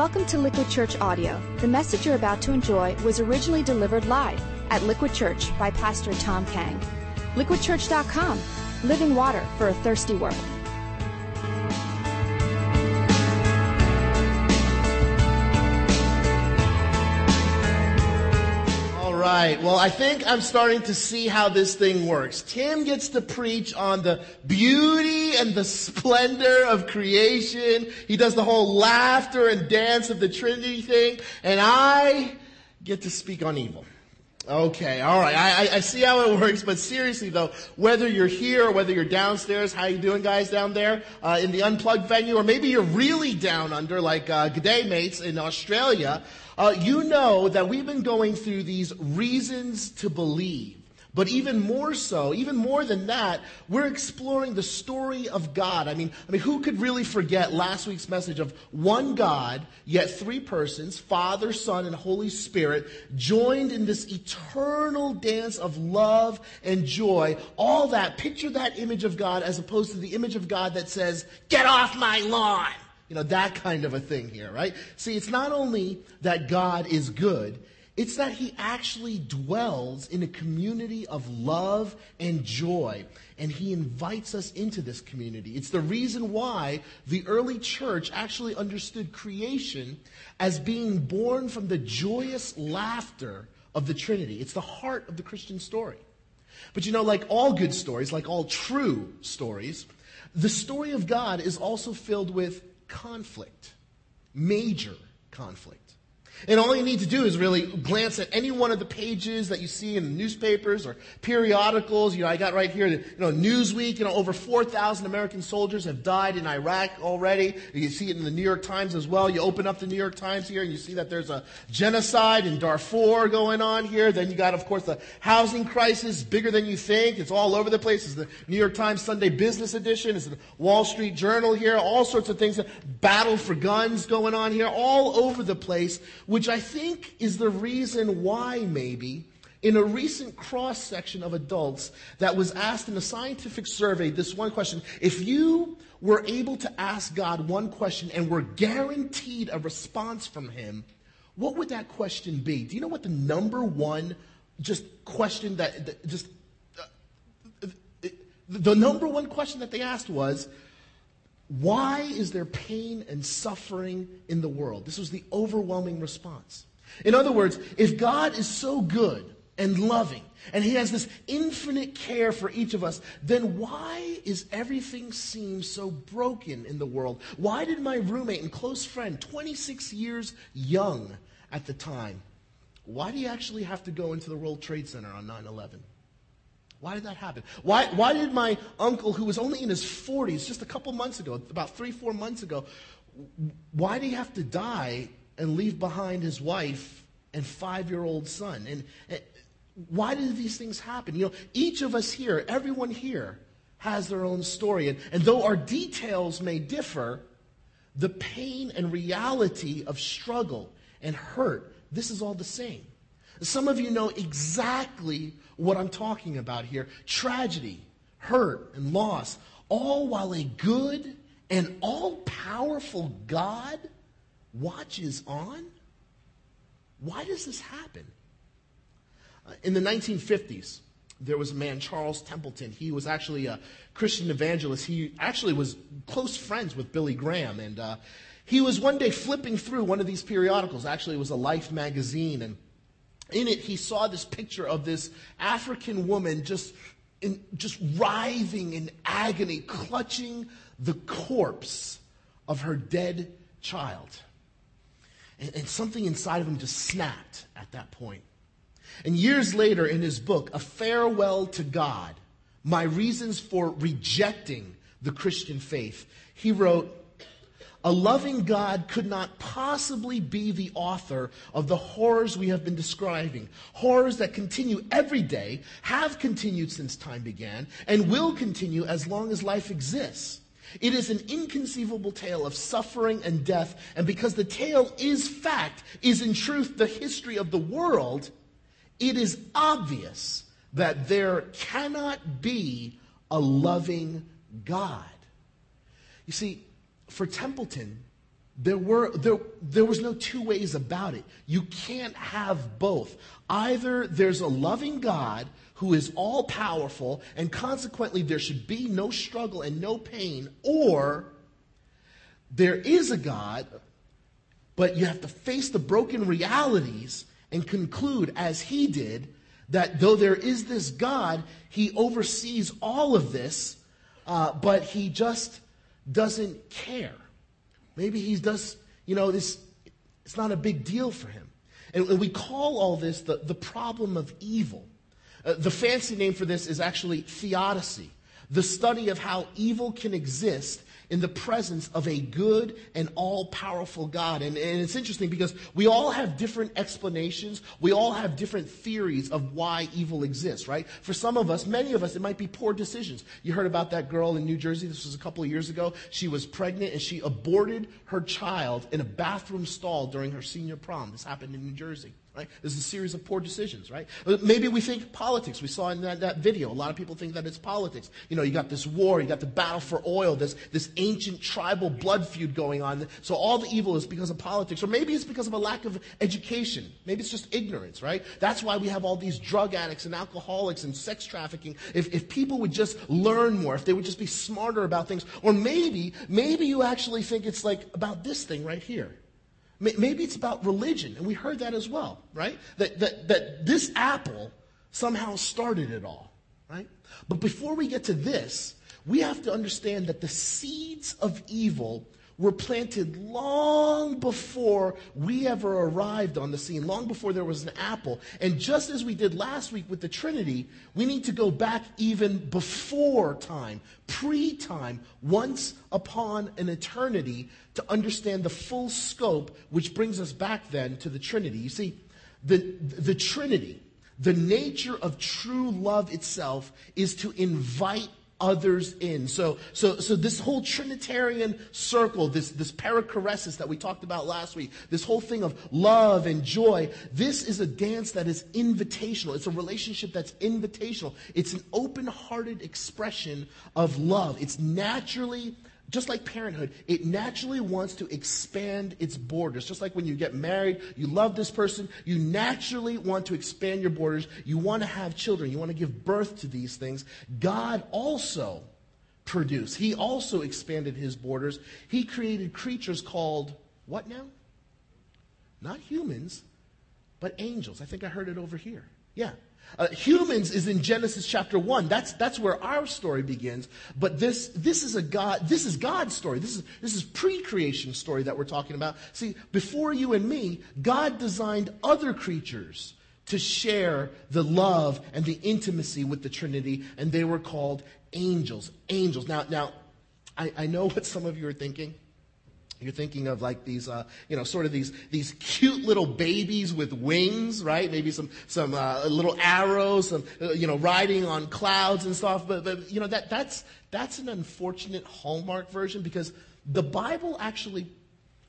Welcome to Liquid Church Audio. The message you're about to enjoy was originally delivered live at Liquid Church by Pastor Tom Kang. LiquidChurch.com, living water for a thirsty world. Right. Well, I think I'm starting to see how this thing works. Tim gets to preach on the beauty and the splendor of creation. He does the whole laughter and dance of the Trinity thing. And I get to speak on evil. Okay, all right. I, I, see how it works, but seriously though, whether you're here or whether you're downstairs, how you doing, guys, down there uh, in the unplugged venue, or maybe you're really down under, like uh, G'day mates in Australia, uh, you know that we've been going through these reasons to believe. But even more so, even more than that, we're exploring the story of God. I mean, I mean, who could really forget last week's message of one God, yet three persons, Father, Son, and Holy Spirit, joined in this eternal dance of love and joy. All that, picture that image of God as opposed to the image of God that says, get off my lawn. You know, that kind of a thing here, right? See, it's not only that God is good, it's that he actually dwells in a community of love and joy, and he invites us into this community. It's the reason why the early church actually understood creation as being born from the joyous laughter of the Trinity. It's the heart of the Christian story. But you know, like all good stories, like all true stories, the story of God is also filled with conflict, major conflict. And all you need to do is really glance at any one of the pages that you see in the newspapers or periodicals. You know, I got right here, you know, Newsweek, you know, over 4,000 American soldiers have died in Iraq already. You see it in the New York Times as well. You open up the New York Times here and you see that there's a genocide in Darfur going on here. Then you got, of course, the housing crisis, bigger than you think. It's all over the place. It's the New York Times Sunday Business Edition. It's the Wall Street Journal here. All sorts of things. Battle for guns going on here. All over the place which I think is the reason why, maybe, in a recent cross section of adults that was asked in a scientific survey this one question if you were able to ask God one question and were guaranteed a response from Him, what would that question be? Do you know what the number one just question that, that just uh, the number one question that they asked was, why is there pain and suffering in the world? This was the overwhelming response. In other words, if God is so good and loving, and He has this infinite care for each of us, then why is everything seem so broken in the world? Why did my roommate and close friend, 26 years young at the time, why do you actually have to go into the World Trade Center on 9 11? Why did that happen? Why, why did my uncle, who was only in his 40s, just a couple months ago, about three, four months ago, why did he have to die and leave behind his wife and five year old son? And, and why did these things happen? You know, each of us here, everyone here, has their own story. And, and though our details may differ, the pain and reality of struggle and hurt, this is all the same. Some of you know exactly what I'm talking about here tragedy, hurt, and loss, all while a good and all powerful God watches on? Why does this happen? Uh, in the 1950s, there was a man, Charles Templeton. He was actually a Christian evangelist. He actually was close friends with Billy Graham. And uh, he was one day flipping through one of these periodicals. Actually, it was a Life magazine. And in it, he saw this picture of this African woman just, in, just writhing in agony, clutching the corpse of her dead child. And, and something inside of him just snapped at that point. And years later, in his book, A Farewell to God My Reasons for Rejecting the Christian Faith, he wrote, a loving God could not possibly be the author of the horrors we have been describing. Horrors that continue every day, have continued since time began, and will continue as long as life exists. It is an inconceivable tale of suffering and death, and because the tale is fact, is in truth the history of the world, it is obvious that there cannot be a loving God. You see, for Templeton, there, were, there, there was no two ways about it. You can't have both. Either there's a loving God who is all powerful, and consequently there should be no struggle and no pain, or there is a God, but you have to face the broken realities and conclude, as he did, that though there is this God, he oversees all of this, uh, but he just doesn't care. Maybe he does, you know, this, it's not a big deal for him. And, we call all this the, the problem of evil. Uh, the fancy name for this is actually theodicy, the study of how evil can exist in the presence of a good and all powerful God. And, and, it's interesting because we all have different explanations. We all have different theories of why evil exists, right? For some of us, many of us, it might be poor decisions. You heard about that girl in New Jersey. This was a couple of years ago. She was pregnant and she aborted her child in a bathroom stall during her senior prom. This happened in New Jersey. Right? This is a series of poor decisions, right? Uh, maybe we think politics. We saw in that, that video, a lot of people think that it's politics. You know, you got this war, you got the battle for oil, this, this ancient tribal blood feud going on. So all the evil is because of politics. Or maybe it's because of a lack of education. Maybe it's just ignorance, right? That's why we have all these drug addicts and alcoholics and sex trafficking. If, if people would just learn more, if they would just be smarter about things. Or maybe, maybe you actually think it's like about this thing right here. Maybe it's about religion, and we heard that as well, right? That, that, that this apple somehow started it all, right? But before we get to this, we have to understand that the seeds of evil were planted long before we ever arrived on the scene, long before there was an apple. And just as we did last week with the Trinity, we need to go back even before time, pre time, once upon an eternity, to understand the full scope, which brings us back then to the Trinity. You see, the, the Trinity, the nature of true love itself, is to invite others in. So, so, so this whole Trinitarian circle, this, this perichoresis that we talked about last week, this whole thing of love and joy, this is a dance that is invitational. It's a relationship that's invitational. It's an open-hearted expression of love. It's naturally just like parenthood, it naturally wants to expand its borders. Just like when you get married, you love this person, you naturally want to expand your borders. You want to have children, you want to give birth to these things. God also produced, He also expanded His borders. He created creatures called what now? Not humans, but angels. I think I heard it over here. Yeah, uh, humans is in Genesis chapter 1. That's, that's where our story begins. But this, this is a God, this is God's story. This is, this is pre-creation story that we're talking about. See, before you and me, God designed other creatures to share the love and the intimacy with the Trinity, and they were called angels. Angels. Now, now, I, I know what some of you are thinking. You're thinking of like these, uh, you know, sort of these these cute little babies with wings, right? Maybe some some uh, little arrows, some uh, you know, riding on clouds and stuff. But, but you know that that's that's an unfortunate Hallmark version because the Bible actually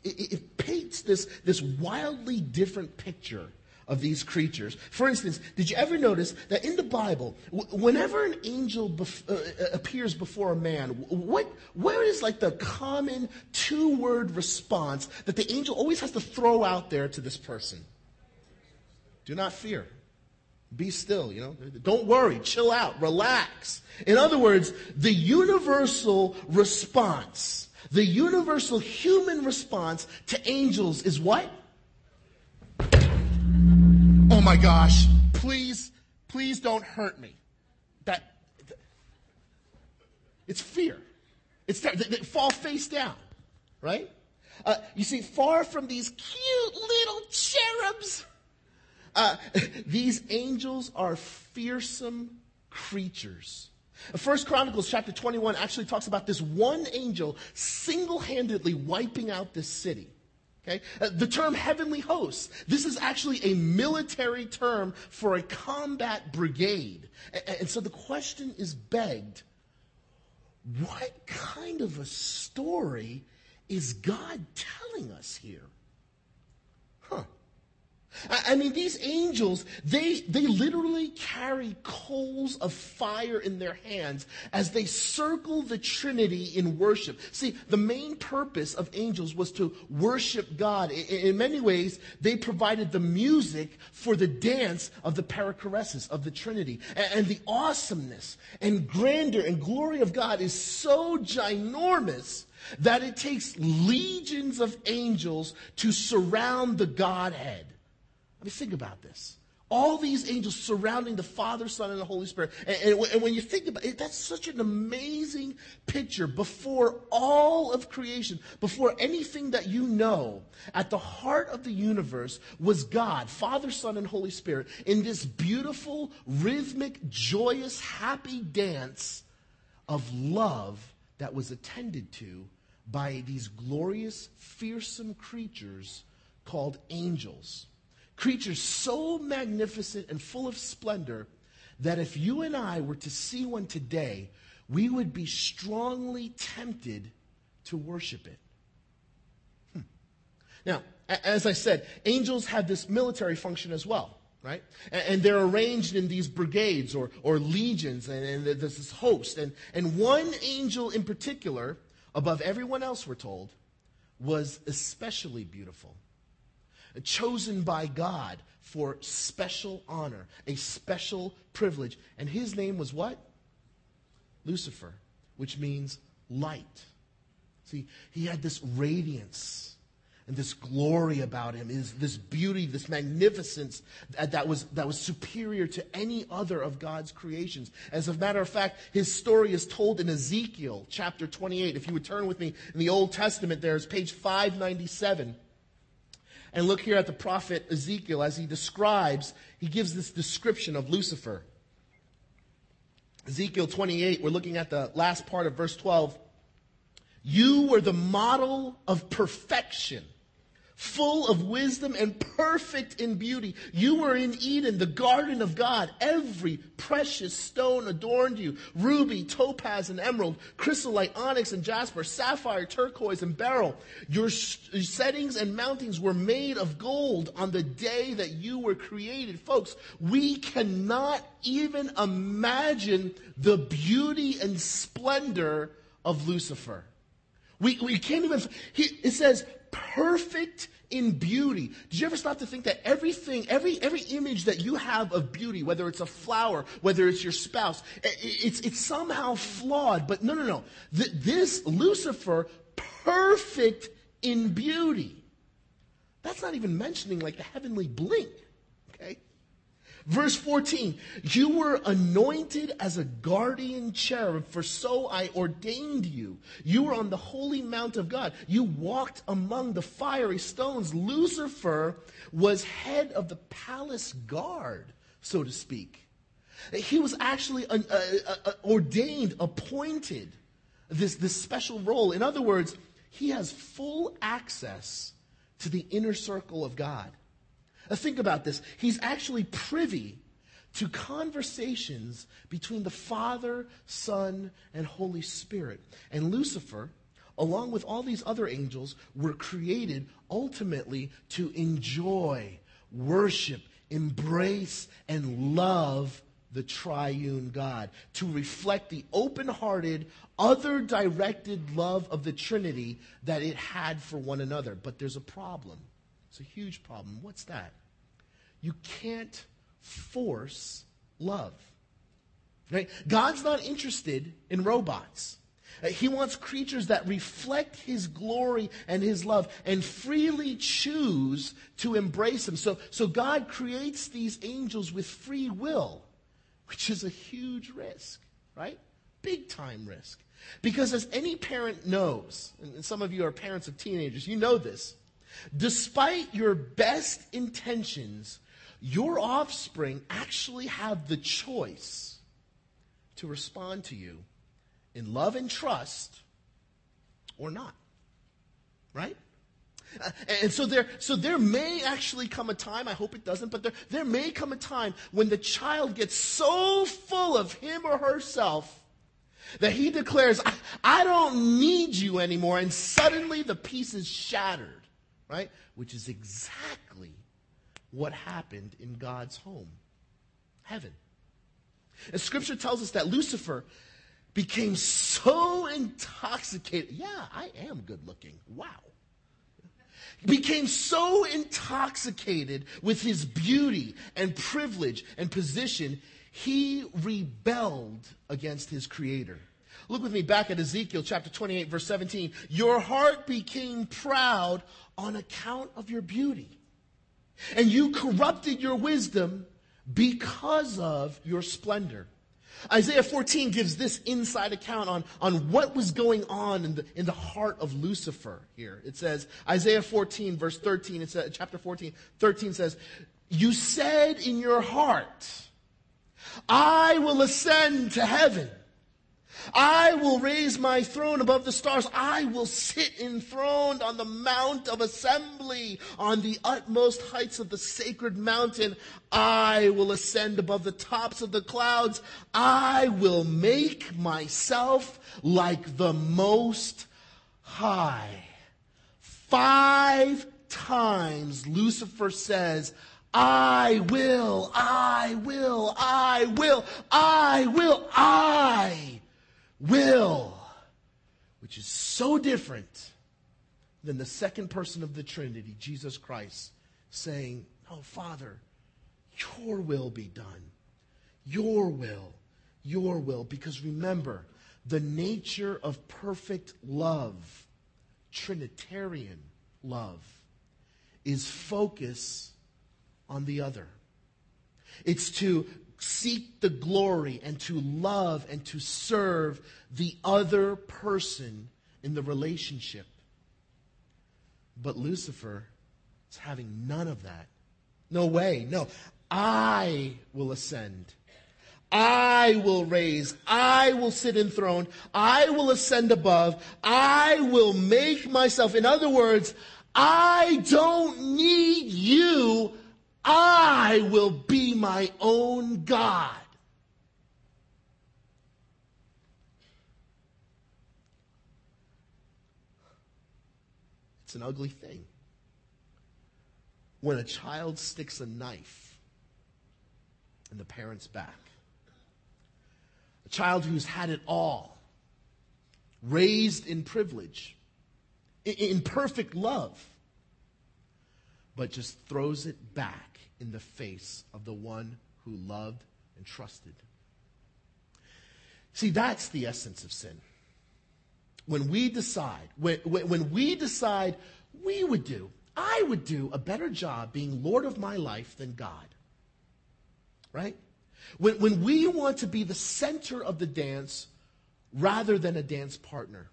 it, it paints this this wildly different picture of these creatures. For instance, did you ever notice that in the Bible, whenever an angel bef- uh, uh, appears before a man, what, what is like the common two word response that the angel always has to throw out there to this person? Do not fear. Be still, you know. Don't worry. Chill out. Relax. In other words, the universal response, the universal human response to angels is what? Oh my gosh, please, please don't hurt me. That, it's fear. It's they, they fall face down, right? Uh, you see, far from these cute little cherubs, uh, these angels are fearsome creatures. First Chronicles chapter 21 actually talks about this one angel single-handedly wiping out this city. Okay? Uh, the term heavenly hosts, this is actually a military term for a combat brigade. And, and so the question is begged what kind of a story is God telling us here? I mean, these angels, they, they literally carry coals of fire in their hands as they circle the Trinity in worship. See, the main purpose of angels was to worship God. In, many ways, they provided the music for the dance of the perichoresis of the Trinity. And the awesomeness and grandeur and glory of God is so ginormous that it takes legions of angels to surround the Godhead. I mean, think about this. All these angels surrounding the Father, Son, and the Holy Spirit. And, and, and, when you think about it, that's such an amazing picture. Before all of creation, before anything that you know, at the heart of the universe was God, Father, Son, and Holy Spirit, in this beautiful, rhythmic, joyous, happy dance of love that was attended to by these glorious, fearsome creatures called angels creatures so magnificent and full of splendor that if you and I were to see one today, we would be strongly tempted to worship it. Hmm. Now, as I said, angels have this military function as well, right? And they're arranged in these brigades or, or legions, and, there's this host. And, and one angel in particular, above everyone else, we're told, was especially beautiful chosen by God for special honor, a special privilege. And his name was what? Lucifer, which means light. See, he had this radiance and this glory about him, is this beauty, this magnificence that was, that was superior to any other of God's creations. As a matter of fact, his story is told in Ezekiel chapter 28. If you would turn with me in the Old Testament, there's page 597. And look here at the prophet Ezekiel as he describes, he gives this description of Lucifer. Ezekiel 28, we're looking at the last part of verse 12. You were the model of perfection full of wisdom and perfect in beauty. You were in Eden, the garden of God. Every precious stone adorned you ruby, topaz, and emerald, chrysolite, onyx, and jasper, sapphire, turquoise, and beryl. Your settings and mountings were made of gold on the day that you were created. Folks, we cannot even imagine the beauty and splendor of Lucifer. We, we can't even, he, it says, perfect in beauty. Did you ever stop to think that everything, every, every image that you have of beauty, whether it's a flower, whether it's your spouse, it's, it's somehow flawed. But no, no, no. This Lucifer, perfect in beauty. That's not even mentioning like the heavenly bling. Verse 14, you were anointed as a guardian cherub, for so I ordained you. You were on the holy mount of God. You walked among the fiery stones. Lucifer was head of the palace guard, so to speak. He was actually uh, uh, uh, ordained, appointed this, this special role. In other words, he has full access to the inner circle of God. Now think about this. He's actually privy to conversations between the Father, Son, and Holy Spirit. And Lucifer, along with all these other angels, were created ultimately to enjoy, worship, embrace, and love the triune God, to reflect the open hearted, other directed love of the Trinity that it had for one another. But there's a problem. It's a huge problem. What's that? You can't force love. Right? God's not interested in robots. Uh, he wants creatures that reflect his glory and his love and freely choose to embrace him. So, so God creates these angels with free will, which is a huge risk, right? Big time risk. Because as any parent knows, and some of you are parents of teenagers, you know this. Despite your best intentions, your offspring actually have the choice to respond to you in love and trust or not. Right? Uh, and so there, so there may actually come a time, I hope it doesn't, but there, there may come a time when the child gets so full of him or herself that he declares, I, I don't need you anymore, and suddenly the piece is shattered, right? Which is exactly what happened in God's home, heaven. And scripture tells us that Lucifer became so intoxicated. Yeah, I am good looking. Wow. Became so intoxicated with his beauty and privilege and position, he rebelled against his creator. Look with me back at Ezekiel chapter 28, verse 17. Your heart became proud on account of your beauty, and you corrupted your wisdom because of your splendor. Isaiah 14 gives this inside account on, on what was going on in the, in the heart of Lucifer here. It says, Isaiah 14, verse 13, it says, chapter 14, 13 says, You said in your heart, I will ascend to heaven. I will raise my throne above the stars. I will sit enthroned on the mount of assembly, on the utmost heights of the sacred mountain. I will ascend above the tops of the clouds. I will make myself like the most high. Five times Lucifer says, I will, I will, I will, I will, I will, which is so different than the second person of the Trinity, Jesus Christ, saying, Oh, Father, your will be done. Your will, your will. Because remember, the nature of perfect love, Trinitarian love, is focus on the other. It's to seek the glory and to love and to serve the other person in the relationship. But Lucifer is having none of that. No way. No. I will ascend. I will raise. I will sit enthroned. I will ascend above. I will make myself. In other words, I don't need you. I will be my own God. It's an ugly thing. When a child sticks a knife in the parent's back, a child who's had it all, raised in privilege, in perfect love, but just throws it back in the face of the one who loved and trusted. See, that's the essence of sin. When we decide, when, when we decide we would do, I would do a better job being Lord of my life than God. Right? When, when we want to be the center of the dance rather than a dance partner.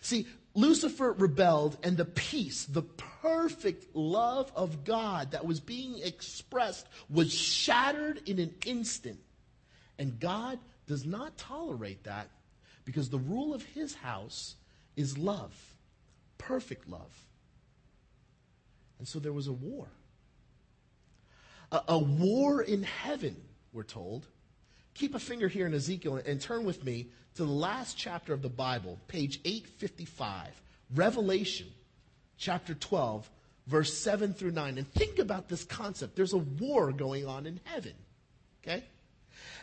See, Lucifer rebelled, and the peace, the perfect love of God that was being expressed was shattered in an instant. And God does not tolerate that because the rule of his house is love, perfect love. And so there was a war. A, a war in heaven, we're told. Keep a finger here in Ezekiel and turn with me to the last chapter of the Bible, page 855, Revelation chapter 12, verse 7 through 9. And think about this concept. There's a war going on in heaven. Okay?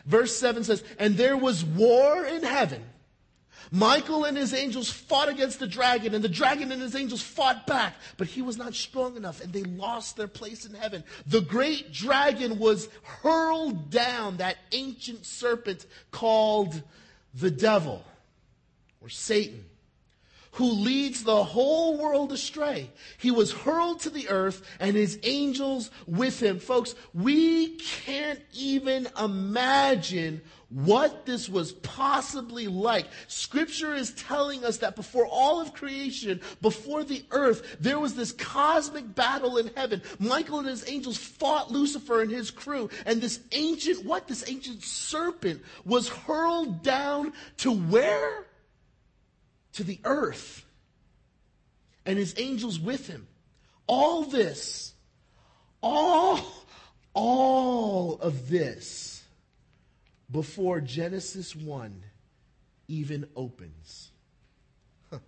Verse 7 says, And there was war in heaven. Michael and his angels fought against the dragon, and the dragon and his angels fought back, but he was not strong enough, and they lost their place in heaven. The great dragon was hurled down, that ancient serpent called the devil or Satan, who leads the whole world astray. He was hurled to the earth and his angels with him. Folks, we can't even imagine what this was possibly like. Scripture is telling us that before all of creation, before the earth, there was this cosmic battle in heaven. Michael and his angels fought Lucifer and his crew, and this ancient, what? This ancient serpent was hurled down to where? To the earth. And his angels with him. All this, all, all of this before Genesis 1 even opens. Huh.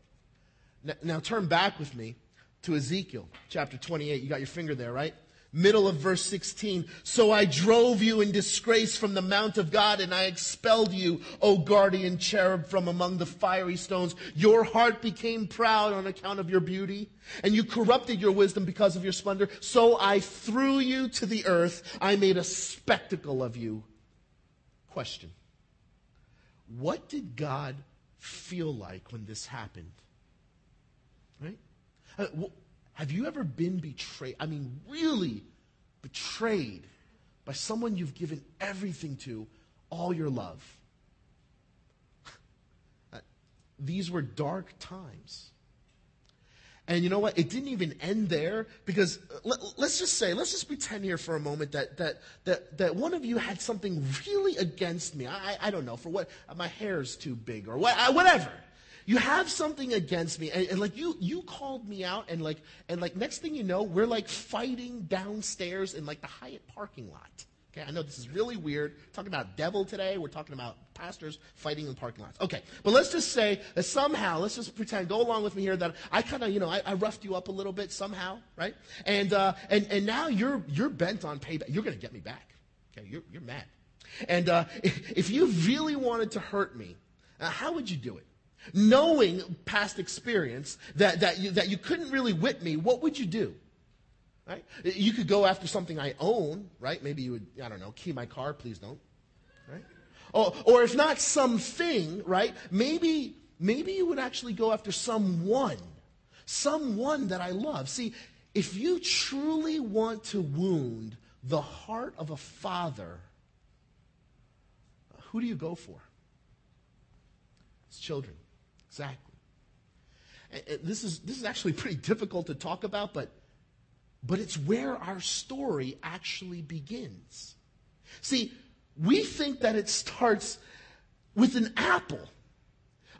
Now, now, turn back with me to Ezekiel chapter 28. You got your finger there, right? Middle of verse 16. So I drove you in disgrace from the mount of God and I expelled you, O guardian cherub, from among the fiery stones. Your heart became proud on account of your beauty and you corrupted your wisdom because of your splendor. So I threw you to the earth. I made a spectacle of you. Question. What did God feel like when this happened? Right? Uh, have you ever been betrayed? I mean, really betrayed by someone you've given everything to, all your love. These were dark times. And you know what? It didn't even end there because uh, let, us just say, let's just pretend here for a moment that, that, that, that one of you had something really against me. I, I don't know, for what, my hair's too big or what, whatever you have something against me. And, and, like you you called me out and like and like next thing you know we're like fighting downstairs in like the hyatt parking lot. Okay i know this is really weird. Talking about devil today. We're talking about pastors fighting in parking lots. Okay but let's just say that somehow let's just pretend go along with me here that i kind of you know I, I, roughed you up a little bit somehow right? And uh and and now you're you're bent on payback. You're gonna get me back. Okay you're, you're mad. And uh if, if you really wanted to hurt me uh, how would you do it knowing past experience that, that, you, that you couldn't really whip me, what would you do? Right? You could go after something I own, right? Maybe you would, I don't know, key my car, please don't. Right? Or, or if not something, right? Maybe, maybe you would actually go after someone, someone that I love. See, if you truly want to wound the heart of a father, who do you go for? It's children. Exactly. This is, this is actually pretty difficult to talk about, but, but it's where our story actually begins. See, we think that it starts with an apple.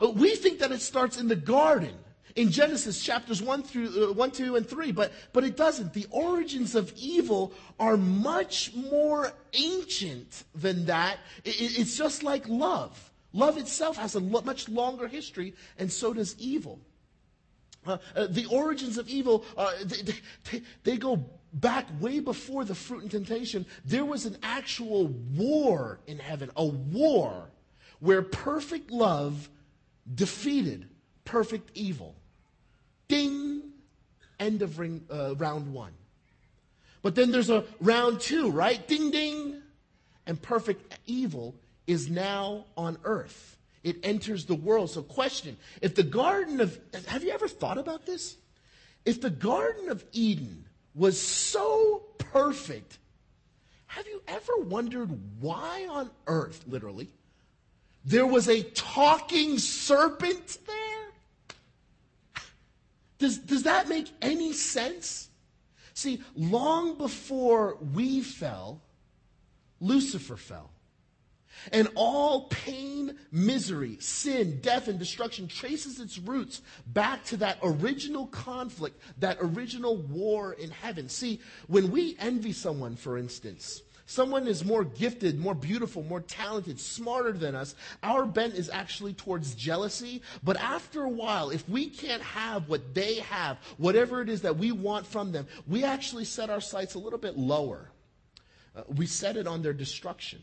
Uh, we think that it starts in the garden in Genesis chapters 1 through uh, 1, 2, and 3, but, but it doesn't. The origins of evil are much more ancient than that. It, it's just like love. Love itself has a much longer history, and so does evil. Uh, uh, the origins of evil, uh, they, they, they, go back way before the fruit and temptation. There was an actual war in heaven, a war where perfect love defeated perfect evil. Ding! End of ring, uh, round one. But then there's a round two, right? Ding, ding! And perfect evil is now on earth. It enters the world. So, question if the Garden of, have you ever thought about this? If the Garden of Eden was so perfect, have you ever wondered why on earth, literally, there was a talking serpent there? Does, does that make any sense? See, long before we fell, Lucifer fell. And all pain, misery, sin, death, and destruction traces its roots back to that original conflict, that original war in heaven. See, when we envy someone, for instance, someone is more gifted, more beautiful, more talented, smarter than us, our bent is actually towards jealousy. But after a while, if we can't have what they have, whatever it is that we want from them, we actually set our sights a little bit lower. Uh, we set it on their destruction.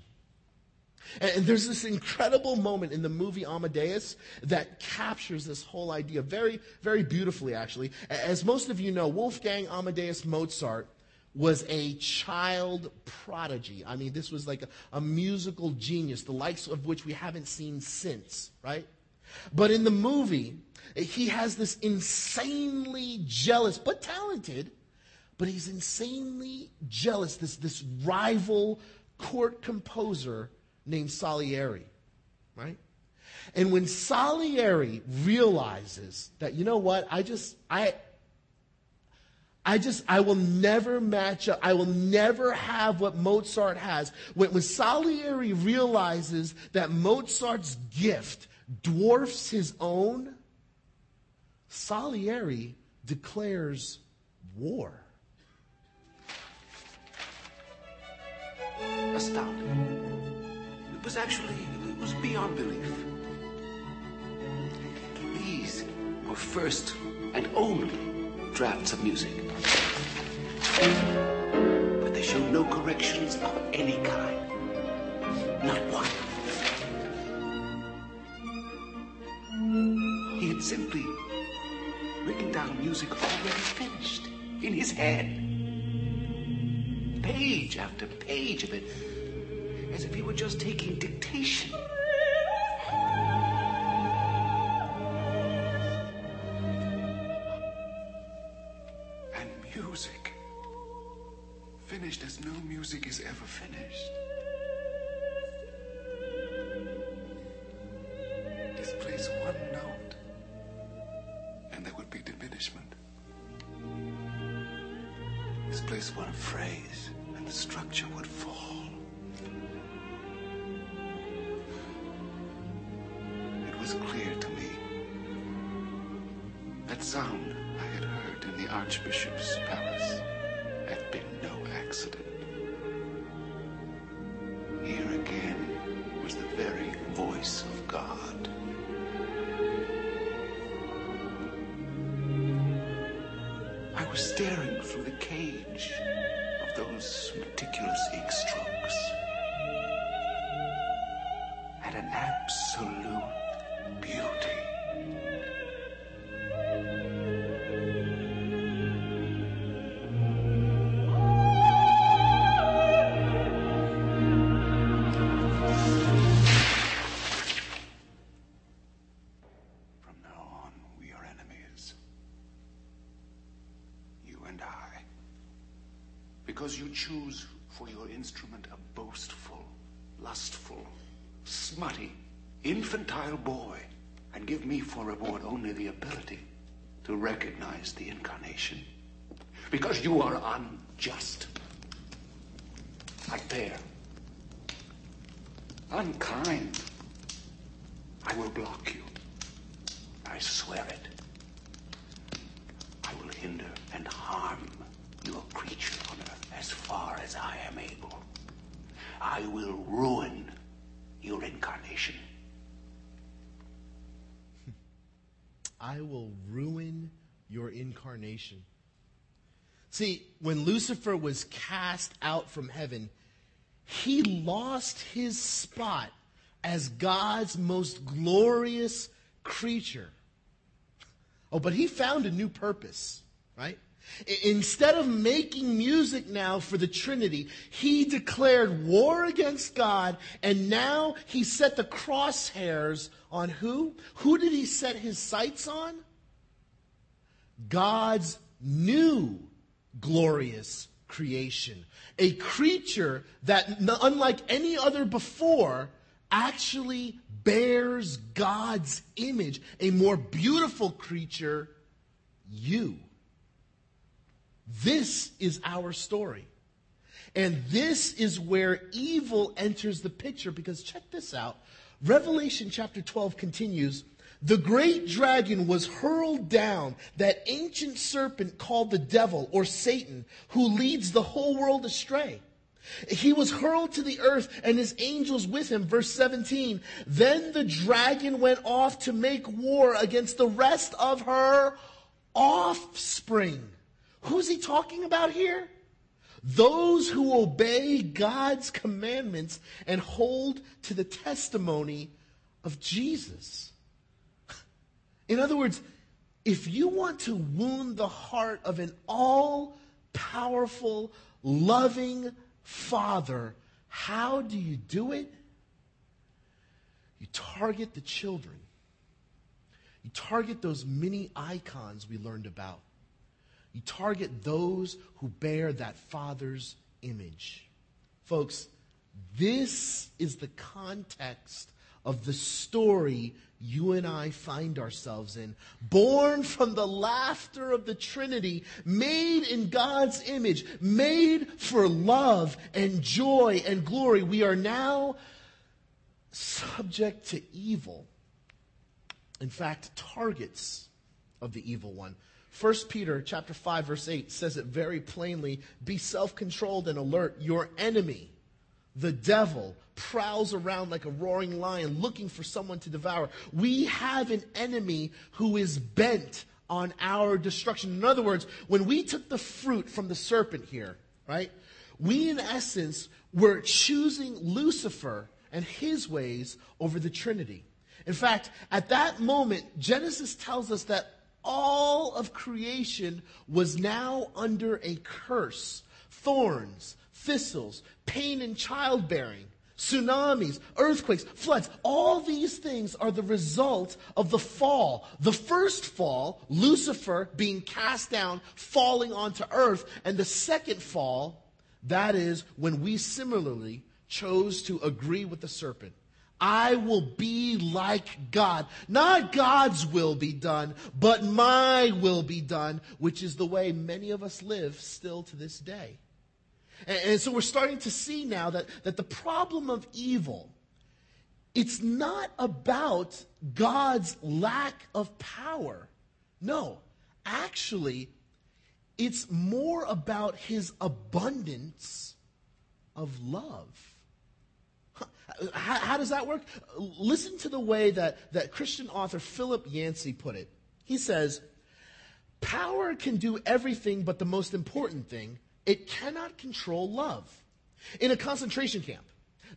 And there's this incredible moment in the movie Amadeus that captures this whole idea very, very beautifully, actually. As most of you know, Wolfgang Amadeus Mozart was a child prodigy. I mean, this was like a, a musical genius, the likes of which we haven't seen since, right? But in the movie, he has this insanely jealous, but talented, but he's insanely jealous, this, this rival court composer named Salieri, right? And when Salieri realizes that, you know what, I just, I, I just, I will never match up. I will never have what Mozart has. When, when Salieri realizes that Mozart's gift dwarfs his own, Salieri declares war. Astounding was actually, it was beyond belief. These were first and only drafts of music. But they show no corrections of any kind. Not one. He had simply written down music already finished in his head. Page after page of it, as if he were just taking dictation. And music. Finished as no music is ever finished. Infantile boy, and give me for reward only the ability to recognize the incarnation. Because you are unjust. Unfair. Unkind. I will block you. I swear it. I will hinder and harm your creature on earth as far as I am able. I will ruin your incarnation. I will ruin your incarnation. See, when Lucifer was cast out from heaven, he lost his spot as God's most glorious creature. Oh, but he found a new purpose, right? Instead of making music now for the Trinity, he declared war against God, and now he set the crosshairs on who? Who did he set his sights on? God's new glorious creation. A creature that, unlike any other before, actually bears God's image. A more beautiful creature, you. This is our story. And this is where evil enters the picture because check this out. Revelation chapter 12 continues. The great dragon was hurled down, that ancient serpent called the devil or Satan, who leads the whole world astray. He was hurled to the earth and his angels with him. Verse 17. Then the dragon went off to make war against the rest of her offspring. Who's he talking about here? Those who obey God's commandments and hold to the testimony of Jesus. In other words, if you want to wound the heart of an all powerful, loving Father, how do you do it? You target the children. You target those mini icons we learned about. You target those who bear that Father's image. Folks, this is the context of the story you and I find ourselves in. Born from the laughter of the Trinity, made in God's image, made for love and joy and glory. We are now subject to evil. In fact, targets of the evil one. 1 Peter chapter 5 verse 8 says it very plainly, be self-controlled and alert. Your enemy, the devil, prowls around like a roaring lion looking for someone to devour. We have an enemy who is bent on our destruction. In other words, when we took the fruit from the serpent here, right? we in essence were choosing Lucifer and his ways over the Trinity. In fact, at that moment, Genesis tells us that all of creation was now under a curse thorns, thistles, pain in childbearing, tsunamis, earthquakes, floods. All these things are the result of the fall. The first fall, Lucifer being cast down, falling onto earth, and the second fall, that is when we similarly chose to agree with the serpent. I will be like God. Not God's will be done, but my will be done, which is the way many of us live still to this day. And, and so we're starting to see now that, that the problem of evil, it's not about God's lack of power. No, actually, it's more about his abundance of love. How, how, does that work? Listen to the way that, that Christian author Philip Yancey put it. He says, Power can do everything but the most important thing it cannot control love. In a concentration camp,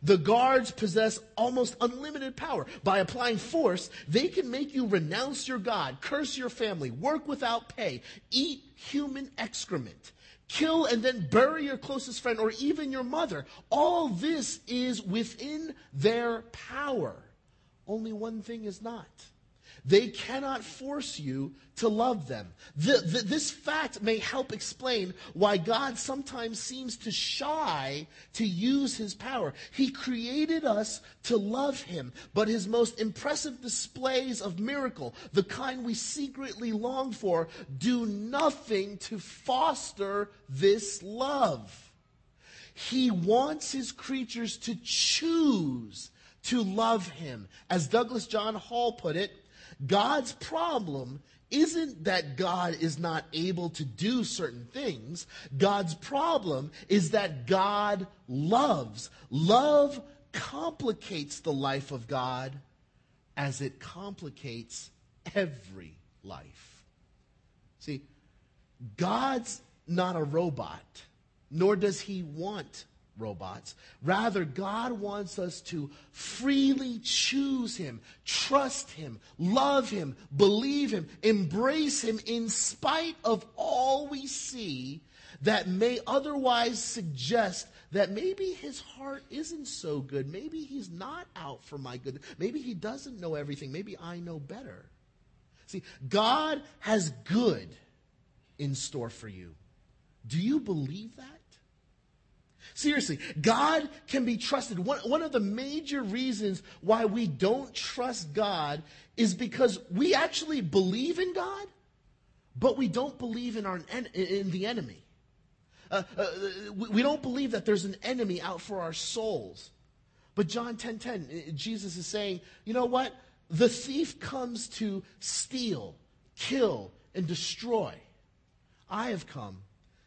the guards possess almost unlimited power. By applying force, they can make you renounce your God, curse your family, work without pay, eat human excrement, kill and then bury your closest friend or even your mother. All this is within their power. Only one thing is not. They cannot force you to love them. The, the, this fact may help explain why God sometimes seems to shy to use his power. He created us to love him, but his most impressive displays of miracle, the kind we secretly long for, do nothing to foster this love. He wants his creatures to choose to love him. As Douglas John Hall put it, God's problem isn't that God is not able to do certain things. God's problem is that God loves. Love complicates the life of God as it complicates every life. See, God's not a robot, nor does he want robots. Rather, God wants us to freely choose Him, trust Him, love Him, believe Him, embrace Him in spite of all we see that may otherwise suggest that maybe His heart isn't so good. Maybe He's not out for my good. Maybe He doesn't know everything. Maybe I know better. See, God has good in store for you. Do you believe that? Seriously, God can be trusted. One, one of the major reasons why we don't trust God is because we actually believe in God, but we don't believe in, our, in the enemy. Uh, uh, we don't believe that there's an enemy out for our souls. But John 10:10, 10, 10, uh, Jesus is saying, you know what? The thief comes to steal, kill, and destroy. I have come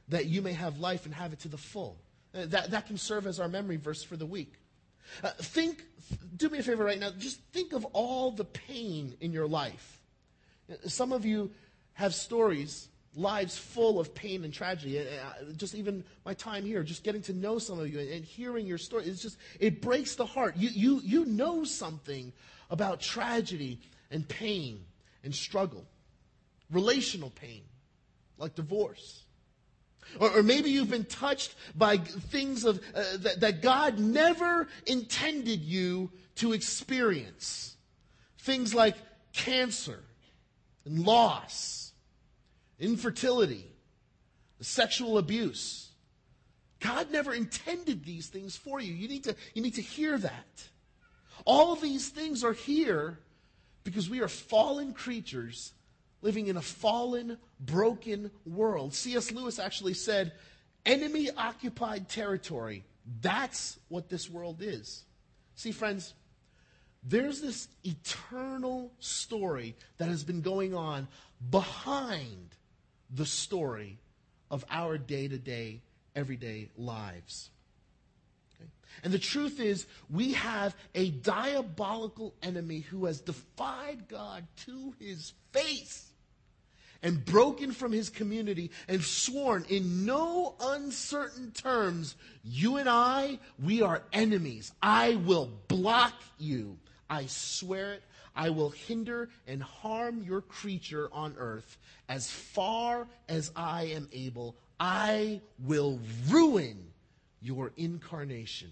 that you may have life and have it to the full. Uh, that, that can serve as our memory verse for the week. Uh, think, do me a favor right now, just think of all the pain in your life. Uh, some of you have stories, lives full of pain and tragedy. Uh, just even my time here, just getting to know some of you and, hearing your story, it's just, it breaks the heart. You, you, you know something about tragedy and pain and struggle, relational pain, like divorce or, or, maybe you've been touched by things of, uh, that, that God never intended you to experience. Things like cancer and loss, infertility, sexual abuse. God never intended these things for you. You need to, you need to hear that. All these things are here because we are fallen creatures living in a fallen, broken world. C.S. Lewis actually said, enemy occupied territory. That's what this world is. See, friends, there's this eternal story that has been going on behind the story of our day to day, everyday lives. Okay? And the truth is, we have a diabolical enemy who has defied God to his face and broken from his community and sworn in no uncertain terms, You and I, we are enemies. I will block you. I swear it. I will hinder and harm your creature on earth as far as I am able. I will ruin your incarnation.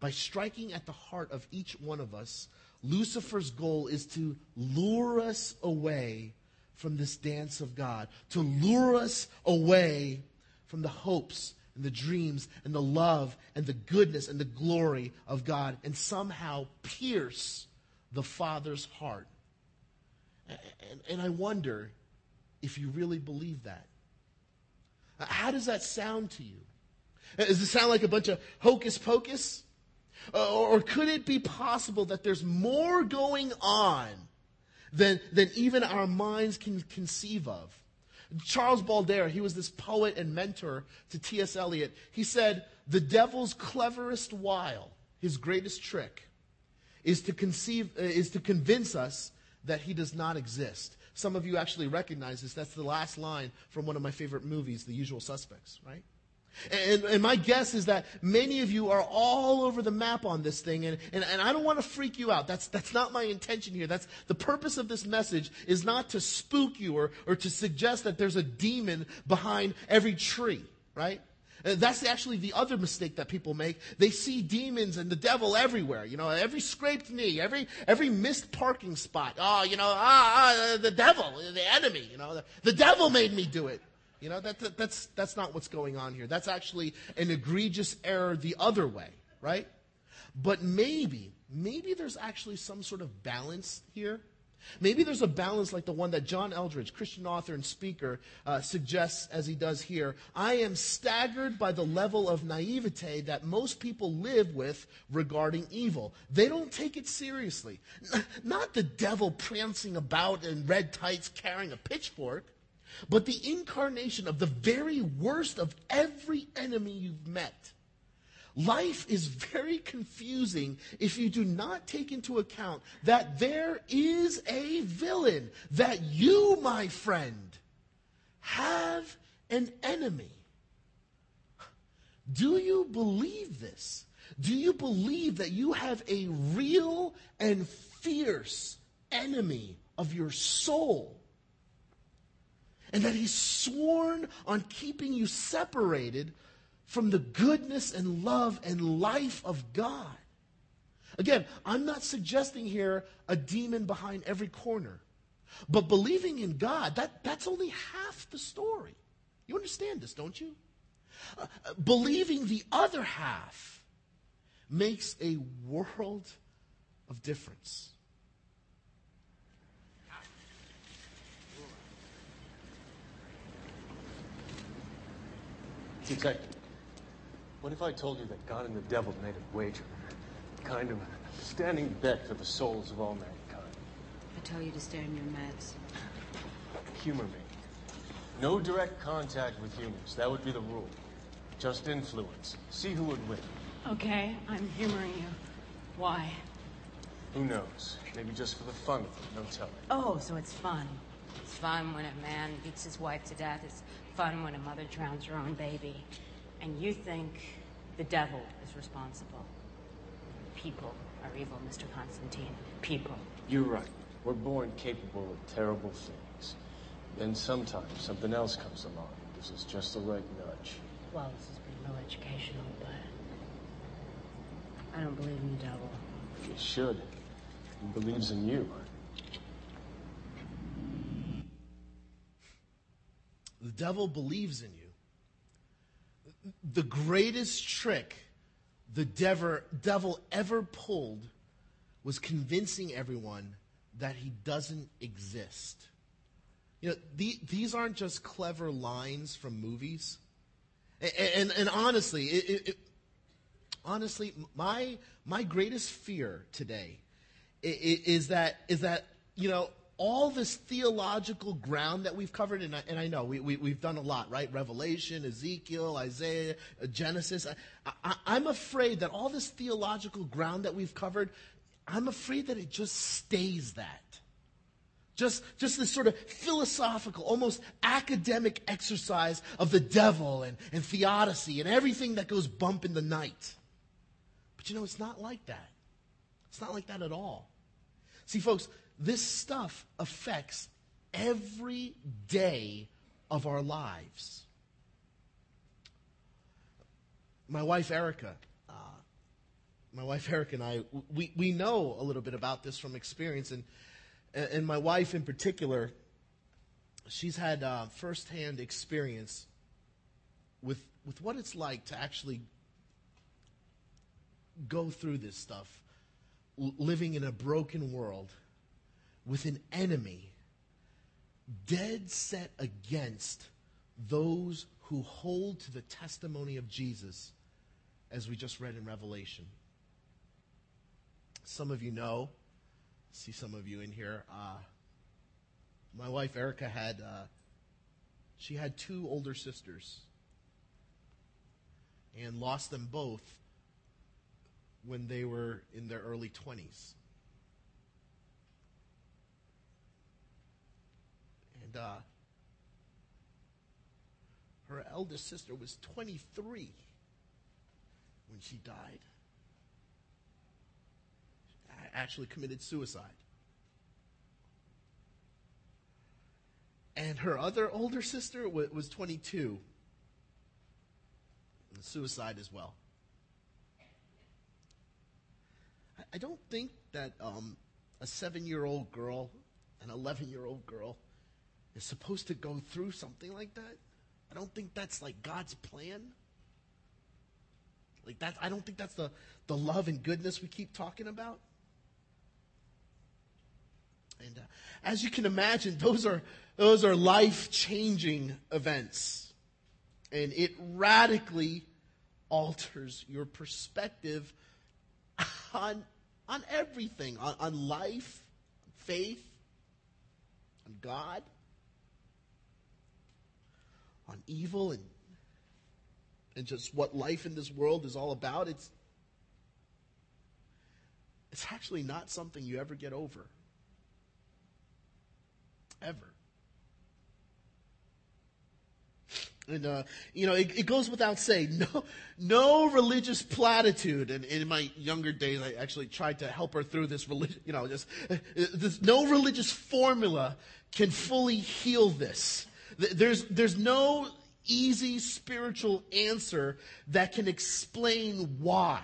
By striking at the heart of each one of us, Lucifer's goal is to lure us away from this dance of God, to lure us away from the hopes and the dreams and the love and the goodness and the glory of God, and somehow pierce the Father's heart. And, and I wonder if you really believe that. How does that sound to you? Does it sound like a bunch of hocus pocus? Uh, or could it be possible that there's more going on than, than even our minds can conceive of? Charles Baudelaire, he was this poet and mentor to T.S. Eliot. He said, The devil's cleverest wile, his greatest trick, is to, conceive, uh, is to convince us that he does not exist. Some of you actually recognize this. That's the last line from one of my favorite movies, The Usual Suspects, right? And, and, my guess is that many of you are all over the map on this thing, and, and, and I don't want to freak you out. That's, that's not my intention here. That's the purpose of this message is not to spook you or, or to suggest that there's a demon behind every tree, right? Uh, that's actually the other mistake that people make. They see demons and the devil everywhere. You know, every scraped knee, every every missed parking spot. Oh, you know, ah, ah the devil, the enemy. You know, the, the devil made me do it. You know, that, that, that's, that's not what's going on here. That's actually an egregious error the other way, right? But maybe, maybe there's actually some sort of balance here. Maybe there's a balance like the one that John Eldredge, Christian author and speaker, uh, suggests as he does here. I am staggered by the level of naivete that most people live with regarding evil. They don't take it seriously. Not the devil prancing about in red tights carrying a pitchfork but the incarnation of the very worst of every enemy you've met. Life is very confusing if you do not take into account that there is a villain, that you, my friend, have an enemy. Do you believe this? Do you believe that you have a real and fierce enemy of your soul? And that he's sworn on keeping you separated from the goodness and love and life of God. Again, I'm not suggesting here a demon behind every corner. But believing in God, that, that's only half the story. You understand this, don't you? Uh, believing the other half makes a world of difference. Detective, what if I told you that God and the devil made a wager? Kind of a standing bet for the souls of all mankind. I tell you to stay in your meds. Humor me. No direct contact with humans. That would be the rule. Just influence. See who would win. Okay, I'm humoring you. Why? Who knows? Maybe just for the fun of it. No telling. Oh, so it's fun. It's fun when a man beats his wife to death. It's fun when a mother drowns her own baby. And you think the devil is responsible. People are evil, Mr. Constantine. People. You're right. We're born capable of terrible things. Then sometimes something else comes along This is just the right nudge. Well, this has been real educational, but I don't believe in the devil. You should. He believes in you. The devil believes in you. The greatest trick the devil ever pulled was convincing everyone that he doesn't exist. You know, the, these aren't just clever lines from movies. And, and, and honestly, it, it, honestly, my, my greatest fear today is that, is that, you know, all this theological ground that we've covered, and I, and I know we, we, have done a lot, right? Revelation, Ezekiel, Isaiah, uh, Genesis. I, I, I'm afraid that all this theological ground that we've covered, I'm afraid that it just stays that. Just, just this sort of philosophical, almost academic exercise of the devil and, and theodicy and everything that goes bump in the night. But you know, it's not like that. It's not like that at all. See, folks, this stuff affects every day of our lives. My wife, Erica, uh, my wife, Erica, and I, we, we know a little bit about this from experience. And, and my wife, in particular, she's had uh, firsthand experience with, with what it's like to actually go through this stuff, living in a broken world with an enemy dead set against those who hold to the testimony of Jesus, as we just read in Revelation. Some of you know, see some of you in here. Uh, my wife Erica had uh, she had two older sisters and lost them both when they were in their early 20s. And uh, her eldest sister was 23 when she died. Actually committed suicide. And her other older sister was 22. Suicide as well. I don't think that um, a seven year old girl, an 11 year old girl, is supposed to go through something like that. I don't think that's like God's plan. Like that, I don't think that's the, the love and goodness we keep talking about. And uh, as you can imagine, those are those are life changing events, and it radically alters your perspective on on everything, on, on life, faith, on God on evil and and just what life in this world is all about, it's it's actually not something you ever get over. Ever. And, uh, you know, it, it, goes without saying, no, no religious platitude. And, in my younger days, I actually tried to help her through this religion, you know, just, uh, this, no religious formula can fully heal this. There's, there's no easy spiritual answer that can explain why.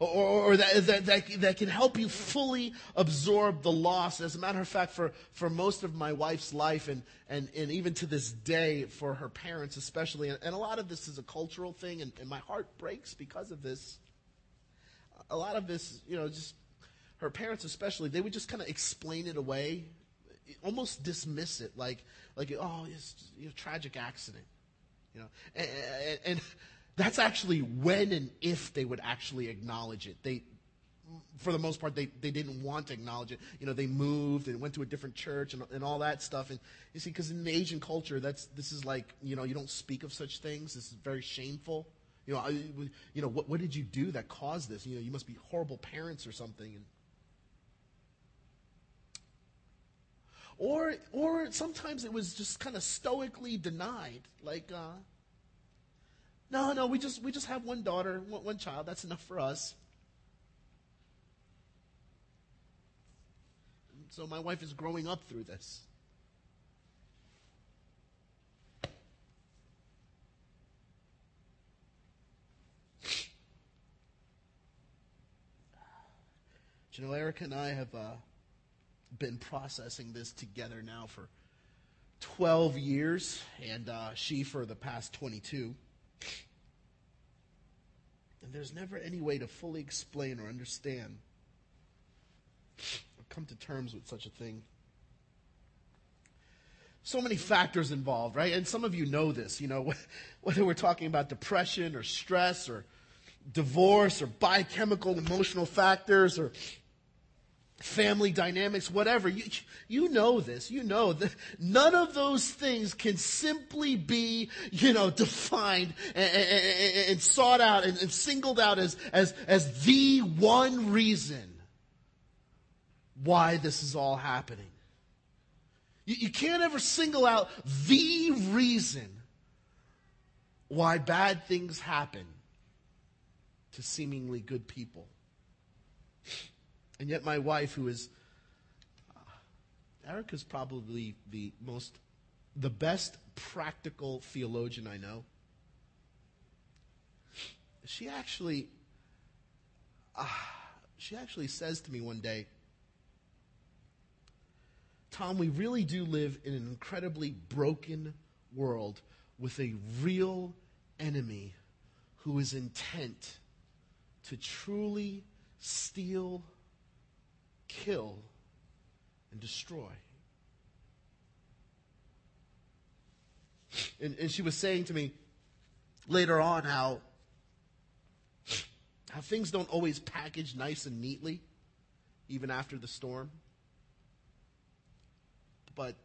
Or, or that, that, that, that, can help you fully absorb the loss. As a matter of fact, for, for most of my wife's life, and, and, and even to this day, for her parents especially, and, and a lot of this is a cultural thing, and, and my heart breaks because of this. A lot of this, you know, just her parents especially, they would just kind of explain it away almost dismiss it like like oh it's a tragic accident you know? And, and, that's actually when and if they would actually acknowledge it. They for the most part they, they didn't want to acknowledge it. You know they moved and went to a different church and, and all that stuff. And you see because in the asian culture that's this is like you know you don't speak of such things. This is very shameful. You know I, you know what, what did you do that caused this? You know you must be horrible parents or something. And Or, or sometimes it was just kind of stoically denied. Like, uh, no, no, we just, we just have one daughter, one, one child. That's enough for us. so my wife is growing up through this. you know, Erica and I have uh, been processing this together now for 12 years, and uh, she for the past 22. And there's never any way to fully explain or understand or come to terms with such a thing. So many factors involved, right? And some of you know this, you know, whether we're talking about depression or stress or divorce or biochemical emotional factors or family dynamics, whatever. You, you know this. You know that none of those things can simply be, you know, defined and, and, and sought out and, and singled out as, as, as the one reason why this is all happening. You, you can't ever single out the reason why bad things happen to seemingly good people. And yet, my wife, who is Erica's probably the most, the best practical theologian I know. She actually, uh, she actually says to me one day, Tom, we really do live in an incredibly broken world with a real enemy who is intent to truly steal, kill, and destroy. And, and she was saying to me later on how, how things don't always package nice and neatly, even after the storm. But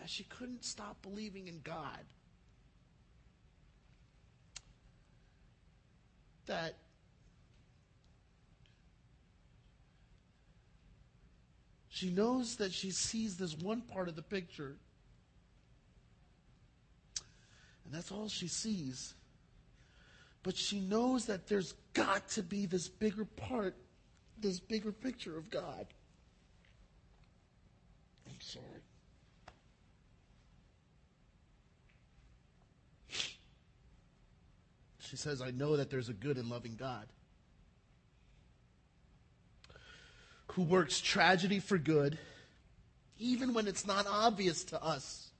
that she couldn't stop believing in God. That she knows that she sees this one part of the picture And that's all she sees. But she knows that there's got to be this bigger part, this bigger picture of God. I'm sorry. She says, I know that there's a good and loving God who works tragedy for good, even when it's not obvious to us.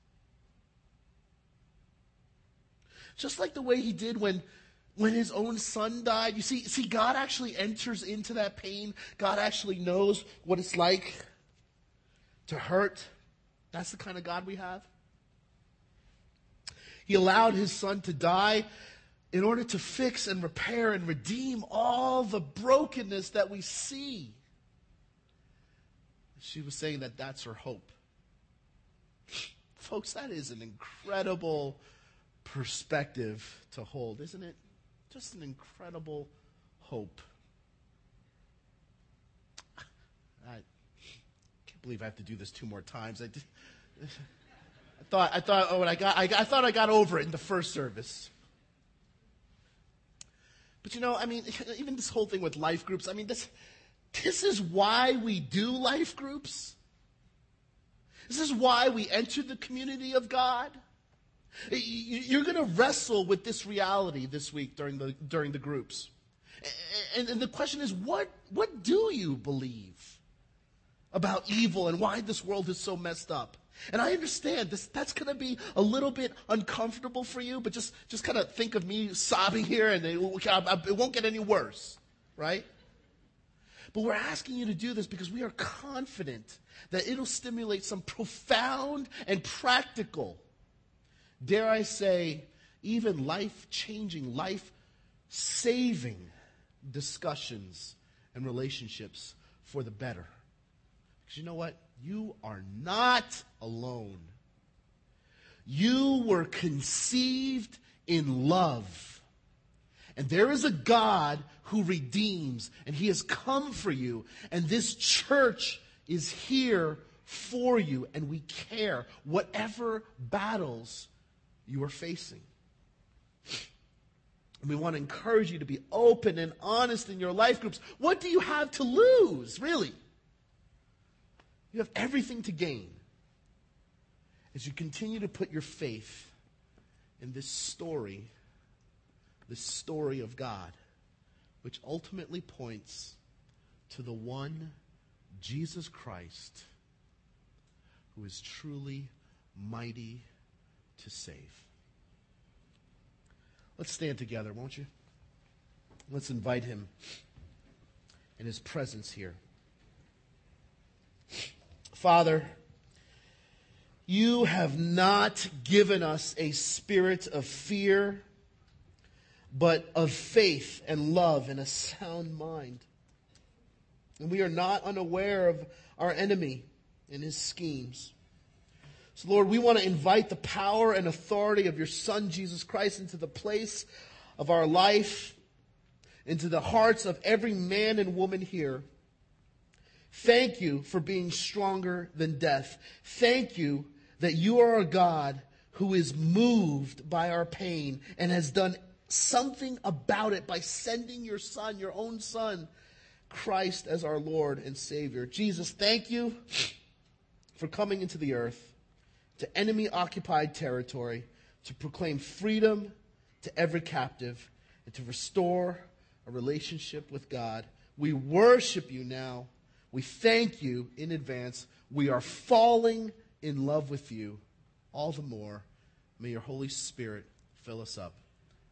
Just like the way he did when, when his own son died. You see, see, God actually enters into that pain. God actually knows what it's like to hurt. That's the kind of God we have. He allowed his son to die in order to fix and repair and redeem all the brokenness that we see. She was saying that that's her hope. Folks, that is an incredible perspective to hold, isn't it? Just an incredible hope. I can't believe I have to do this two more times. I, did, I thought I thought oh, when I got I, I thought I got over it in the first service. But you know, I mean, even this whole thing with life groups, I mean, this, this is why we do life groups. This is why we enter the community of God. You're going to wrestle with this reality this week during the, during the groups. And, the question is, what, what do you believe about evil and why this world is so messed up? And I understand this, that's going to be a little bit uncomfortable for you, but just, just kind of think of me sobbing here and it won't get any worse, right? But we're asking you to do this because we are confident that it'll stimulate some profound and practical dare I say, even life changing, life saving discussions and relationships for the better. Because you know what? You are not alone. You were conceived in love. And there is a God who redeems, and He has come for you. And this church is here for you, and we care. Whatever battles you are facing. And we want to encourage you to be open and honest in your life groups. What do you have to lose, really? You have everything to gain as you continue to put your faith in this story, this story of God, which ultimately points to the one, Jesus Christ, who is truly mighty to save. Let's stand together, won't you? Let's invite him in his presence here. Father, you have not given us a spirit of fear, but of faith and love and a sound mind. And we are not unaware of our enemy and his schemes. So, Lord, we want to invite the power and authority of your Son, Jesus Christ, into the place of our life, into the hearts of every man and woman here. Thank you for being stronger than death. Thank you that you are a God who is moved by our pain and has done something about it by sending your son, your own son, Christ as our Lord and Savior. Jesus, thank you for coming into the earth to enemy occupied territory to proclaim freedom to every captive and to restore a relationship with God. We worship you now. We thank you in advance. We are falling in love with you all the more. May your Holy Spirit fill us up.